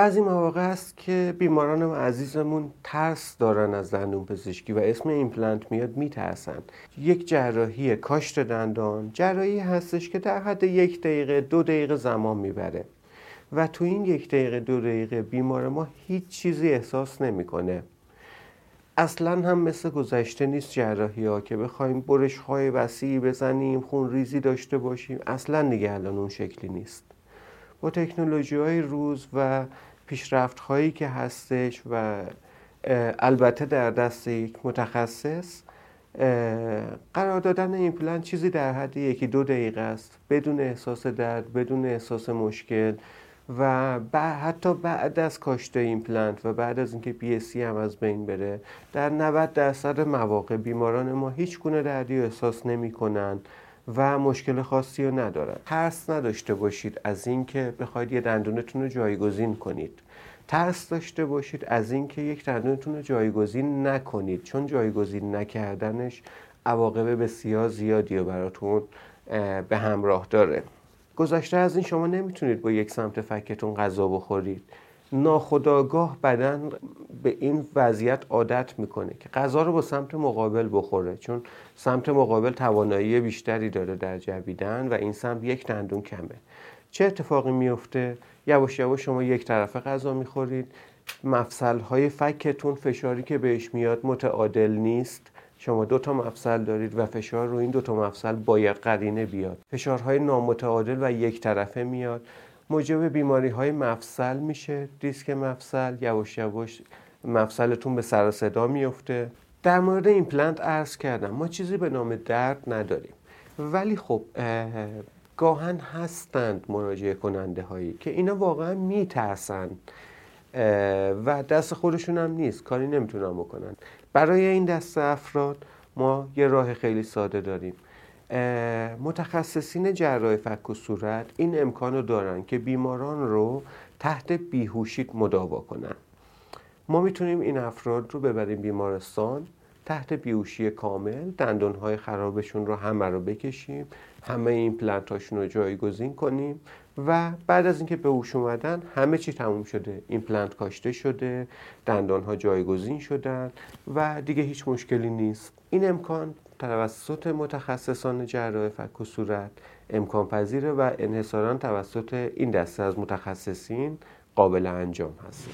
بعضی مواقع است که بیماران عزیزمون ترس دارن از دندون پزشکی و اسم ایمپلنت میاد میترسن. یک جراحی کاشت دندان جراحی هستش که در حد یک دقیقه دو دقیقه زمان می‌بره. و تو این یک دقیقه دو دقیقه بیمار ما هیچ چیزی احساس نمی‌کنه. اصلا هم مثل گذشته نیست جراحی ها که بخوایم برش های وسیعی بزنیم خون ریزی داشته باشیم. اصلا دیگه الان اون شکلی نیست. با تکنولوژی های روز و پیشرفت هایی که هستش و البته در دست یک متخصص قرار دادن ایمپلنت چیزی در حد یکی دو دقیقه است. بدون احساس درد بدون احساس مشکل و حتی بعد از کاشت ایمپلنت و بعد از اینکه پی هم از بین بره در 90 درصد مواقع بیماران ما هیچ گونه دردی احساس نمی کنن. و مشکل خاصی رو ندارن. ترس نداشته باشید از اینکه بخواید یه دندونتون رو جایگزین کنید. ترس داشته باشید از اینکه یک دندونتون رو جایگزین نکنید. چون جایگزین نکردنش عواقب بسیار زیادی رو براتون به همراه داره. گذشته از این شما نمی‌تونید با یک سمت فکتون غذا بخورید. ناخداگاه بدن به این وضعیت عادت می‌کنه که غذا رو با سمت مقابل بخوره. چون سمت مقابل توانایی بیشتری داره در جویدن و این سمت یک دندون کمه. چه اتفاقی میفته یواش یواش شما یک طرفه غذا می‌خورید. مفصل های فکتون فشاری که بهش میاد متعادل نیست. شما دو تا مفصل دارید و فشار رو این دو تا مفصل باید قرینه بیاد. فشارهای نامتعادل و یک طرفه میاد. موجب بیماری های مفصل میشه. دیسک مفصل یواش یواش مفصلتون به سر صدا میفته در مورد ایمپلنت عرض کردم ما چیزی به نام درد نداریم. ولی خب گاهن هستند مراجعه کننده هایی که اینا واقعا میترسن. و دست خودشون هم نیست. کاری نمی‌تونن بکنن. برای این دست افراد ما یه راه خیلی ساده داریم. متخصصین جراح فک و صورت این امکان رو دارن که بیماران رو تحت بیهوشی مداوا کنن. ما می‌تونیم این افراد رو ببریم بیمارستان تحت بیهوشی کامل دندونهای خرابشون رو همه رو بکشیم همه ایمپلنتاشون رو جایگزین کنیم و بعد از اینکه به هوش اومدن همه چی تموم شده. ایمپلنت کاشته شده دندان ها جایگزین شدن و دیگه هیچ مشکلی نیست. این امکان توسط متخصصان جراح فک و صورت امکان پذیره و انحصارا توسط این دسته از متخصصین قابل انجام هست.